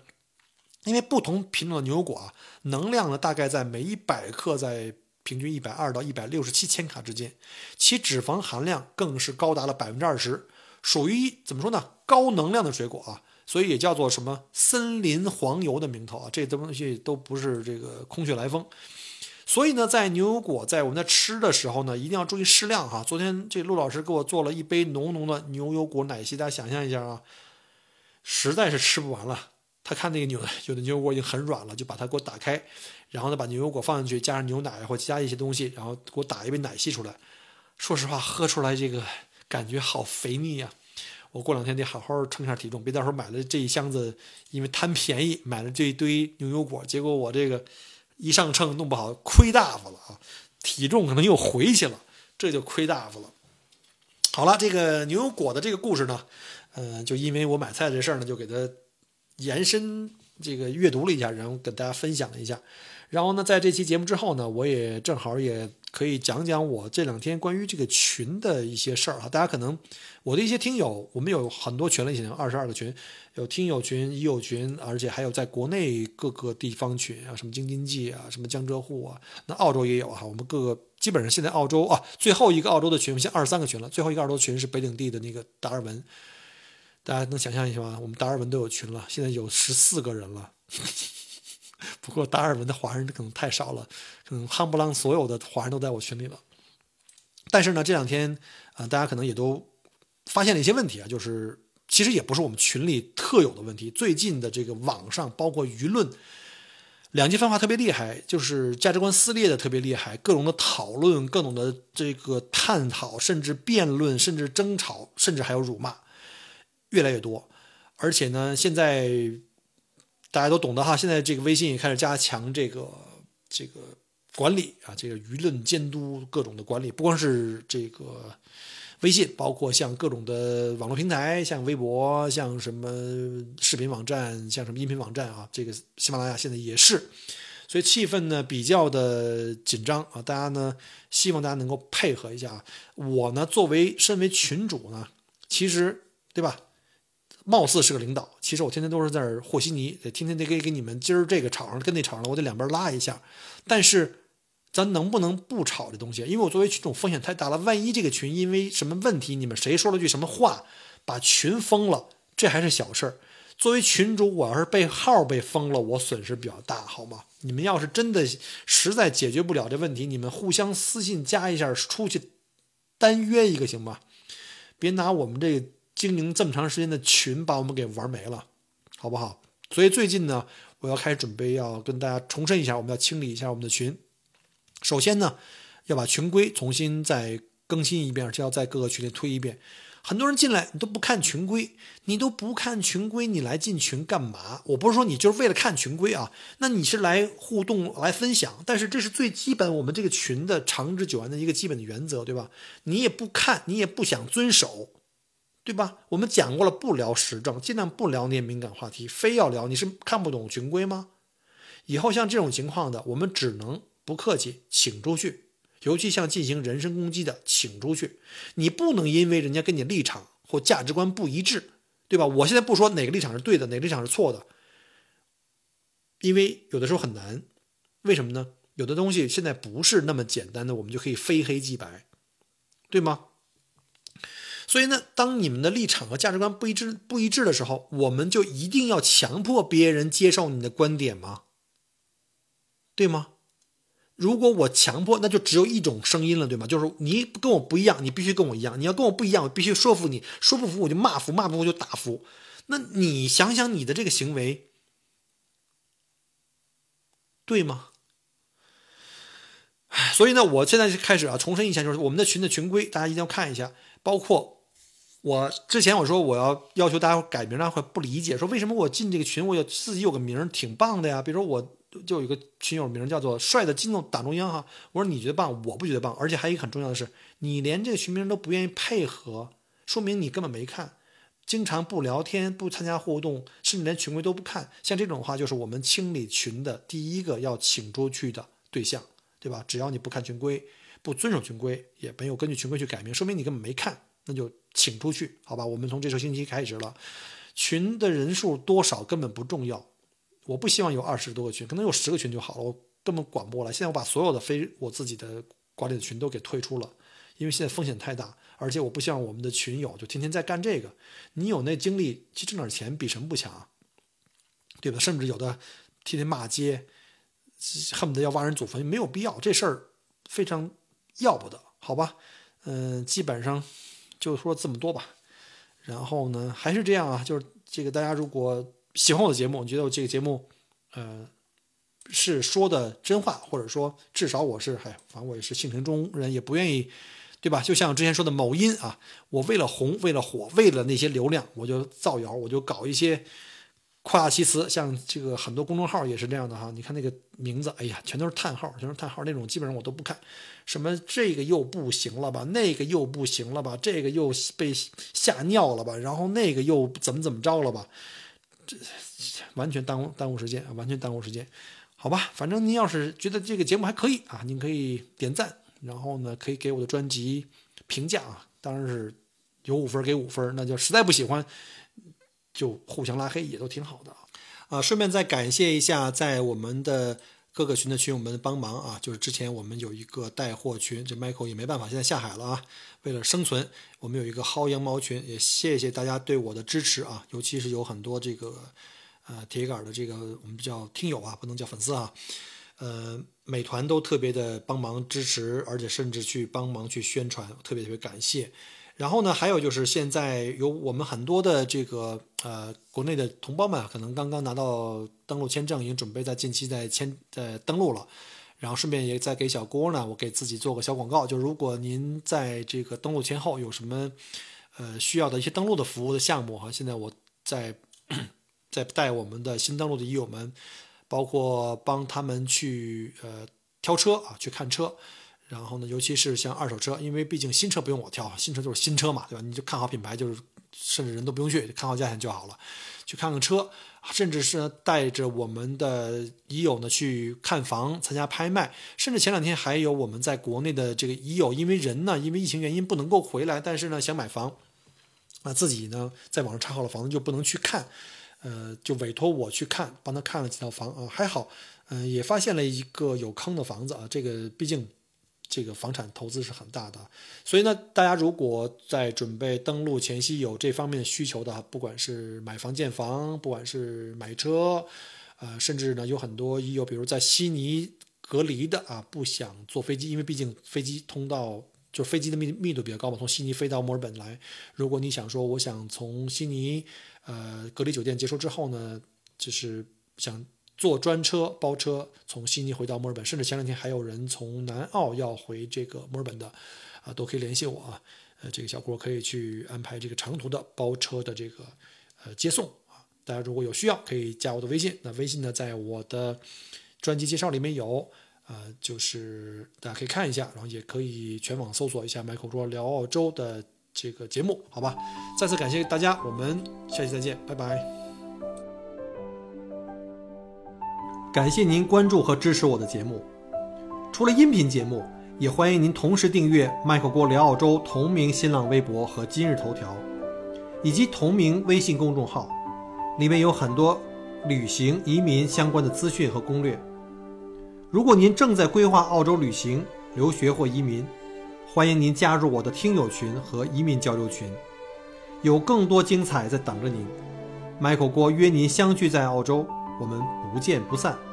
因为不同品种的牛油果啊，能量呢大概在每一百克在平均一百二到一百六十七千卡之间，其脂肪含量更是高达了百分之二十，属于怎么说呢？高能量的水果啊，所以也叫做什么森林黄油的名头啊，这东西都不是这个空穴来风。所以呢，在牛油果在我们在吃的时候呢，一定要注意适量哈。昨天这陆老师给我做了一杯浓浓的牛油果奶昔，大家想象一下啊，实在是吃不完了。他看那个牛有的牛油果已经很软了，就把它给我打开，然后呢把牛油果放进去，加上牛奶或加一些东西，然后给我打一杯奶昔出来。说实话，喝出来这个感觉好肥腻呀！我过两天得好好称一下体重，别到时候买了这一箱子，因为贪便宜买了这一堆牛油果，结果我这个一上秤弄不好亏大发了啊！体重可能又回去了，这就亏大发了。好了，这个牛油果的这个故事呢，呃，就因为我买菜这事儿呢，就给它延伸这个阅读了一下，然后跟大家分享了一下。然后呢，在这期节目之后呢，我也正好也可以讲讲我这两天关于这个群的一些事儿啊。大家可能我的一些听友，我们有很多群了，现在二十二个群，有听友群、已友群，而且还有在国内各个地方群啊，什么京津冀啊，什么江浙沪啊，那澳洲也有哈。我们各个基本上现在澳洲啊，最后一个澳洲的群，现在二十三个群了，最后一个澳洲群是北领地的那个达尔文，大家能想象一下吗？我们达尔文都有群了，现在有十四个人了。不过达尔文的华人可能太少了，可能夯不啷所有的华人都在我群里了。但是呢，这两天啊，大家可能也都发现了一些问题啊，就是其实也不是我们群里特有的问题。最近的这个网上包括舆论两极分化特别厉害，就是价值观撕裂的特别厉害，各种的讨论、各种的这个探讨，甚至辩论，甚至争吵，甚至还有辱骂，越来越多。而且呢，现在。大家都懂得哈，现在这个微信也开始加强这个这个管理啊，这个舆论监督各种的管理，不光是这个微信，包括像各种的网络平台，像微博，像什么视频网站，像什么音频网站啊，这个喜马拉雅现在也是，所以气氛呢比较的紧张啊，大家呢希望大家能够配合一下啊，我呢作为身为群主呢，其实对吧？貌似是个领导，其实我天天都是在那和稀泥，得天天得给给你们今儿这个吵上，跟那吵上了，我得两边拉一下。但是，咱能不能不吵这东西？因为我作为群众风险太大了，万一这个群因为什么问题，你们谁说了句什么话，把群封了，这还是小事儿。作为群主，我要是被号被封了，我损失比较大，好吗？你们要是真的实在解决不了这问题，你们互相私信加一下，出去单约一个行吗？别拿我们这。经营这么长时间的群，把我们给玩没了，好不好？所以最近呢，我要开始准备，要跟大家重申一下，我们要清理一下我们的群。首先呢，要把群规重新再更新一遍，而且要在各个群里推一遍。很多人进来你都不看群规，你都不看群规，你来进群干嘛？我不是说你就是为了看群规啊，那你是来互动、来分享，但是这是最基本我们这个群的长治久安的一个基本的原则，对吧？你也不看，你也不想遵守。对吧？我们讲过了，不聊时政，尽量不聊那些敏感话题。非要聊，你是看不懂群规吗？以后像这种情况的，我们只能不客气，请出去。尤其像进行人身攻击的，请出去。你不能因为人家跟你立场或价值观不一致，对吧？我现在不说哪个立场是对的，哪个立场是错的，因为有的时候很难。为什么呢？有的东西现在不是那么简单的，我们就可以非黑即白，对吗？所以呢，当你们的立场和价值观不一致、不一致的时候，我们就一定要强迫别人接受你的观点吗？对吗？如果我强迫，那就只有一种声音了，对吗？就是你跟我不一样，你必须跟我一样。你要跟我不一样，我必须说服你，说不服我就骂服，骂不服就打服。那你想想你的这个行为，对吗？所以呢，我现在就开始啊，重申一下，就是我们的群的群规，大家一定要看一下，包括。我之前我说我要要求大家改名，大家会不理解，说为什么我进这个群，我有自己有个名挺棒的呀？比如说我就有一个群友名叫做“帅的激动党中央”哈，我说你觉得棒，我不觉得棒，而且还有一个很重要的是，你连这个群名都不愿意配合，说明你根本没看，经常不聊天、不参加互动，甚至连群规都不看，像这种的话就是我们清理群的第一个要请出去的对象，对吧？只要你不看群规，不遵守群规，也没有根据群规去改名，说明你根本没看。那就请出去，好吧？我们从这周星期开始了，群的人数多少根本不重要。我不希望有二十多个群，可能有十个群就好了，我根本管不过来。现在我把所有的非我自己的管理的群都给退出了，因为现在风险太大，而且我不希望我们的群友就天天在干这个。你有那精力去挣点钱，比什么不强？对吧？甚至有的天天骂街，恨不得要挖人祖坟，没有必要。这事儿非常要不得，好吧？嗯，基本上。就说这么多吧，然后呢，还是这样啊，就是这个大家如果喜欢我的节目，你觉得我这个节目，呃，是说的真话，或者说至少我是，嗨，反正我也是性情中人，也不愿意，对吧？就像之前说的某音啊，我为了红，为了火，为了那些流量，我就造谣，我就搞一些夸大其词，像这个很多公众号也是这样的哈。你看那个名字，哎呀，全都是叹号，全是叹号那种，基本上我都不看。什么这个又不行了吧，那个又不行了吧，这个又被吓尿了吧，然后那个又怎么怎么着了吧？这完全耽误耽误时间，完全耽误时间。好吧，反正您要是觉得这个节目还可以啊，您可以点赞，然后呢，可以给我的专辑评价啊，当然是有五分给五分，那就实在不喜欢。就互相拉黑也都挺好的啊，啊，顺便再感谢一下在我们的各个群的群友们帮忙啊，就是之前我们有一个带货群，这 Michael 也没办法，现在下海了啊，为了生存，我们有一个薅羊毛群，也谢谢大家对我的支持啊，尤其是有很多这个呃铁杆的这个我们叫听友啊，不能叫粉丝啊，呃，美团都特别的帮忙支持，而且甚至去帮忙去宣传，特别特别感谢。然后呢，还有就是现在有我们很多的这个呃国内的同胞们，可能刚刚拿到登陆签证，已经准备在近期在签在登陆了。然后顺便也再给小郭呢，我给自己做个小广告，就如果您在这个登陆前后有什么呃需要的一些登陆的服务的项目哈，现在我在在带我们的新登陆的友们，包括帮他们去呃挑车啊，去看车。然后呢，尤其是像二手车，因为毕竟新车不用我挑，新车就是新车嘛，对吧？你就看好品牌，就是甚至人都不用去，看好价钱就好了。去看看车，甚至是带着我们的已友呢去看房、参加拍卖，甚至前两天还有我们在国内的这个已友，因为人呢，因为疫情原因不能够回来，但是呢想买房，啊自己呢在网上查好了房子就不能去看，呃，就委托我去看，帮他看了几套房啊，还好，嗯，也发现了一个有坑的房子啊，这个毕竟。这个房产投资是很大的，所以呢，大家如果在准备登陆前夕有这方面的需求的，不管是买房建房，不管是买车，呃，甚至呢有很多有，比如在悉尼隔离的啊，不想坐飞机，因为毕竟飞机通道就飞机的密密度比较高嘛，从悉尼飞到墨尔本来，如果你想说我想从悉尼呃隔离酒店结束之后呢，就是想。坐专车包车从悉尼回到墨尔本，甚至前两天还有人从南澳要回这个墨尔本的，啊，都可以联系我啊，呃，这个小郭可以去安排这个长途的包车的这个呃接送啊。大家如果有需要，可以加我的微信，那微信呢在我的专辑介绍里面有，呃，就是大家可以看一下，然后也可以全网搜索一下麦克说聊澳洲的这个节目，好吧？再次感谢大家，我们下期再见，拜拜。感谢您关注和支持我的节目。除了音频节目，也欢迎您同时订阅“麦克郭聊澳洲”同名新浪微博和今日头条，以及同名微信公众号，里面有很多旅行、移民相关的资讯和攻略。如果您正在规划澳洲旅行、留学或移民，欢迎您加入我的听友群和移民交流群，有更多精彩在等着您。麦克郭约您相聚在澳洲。我们不见不散。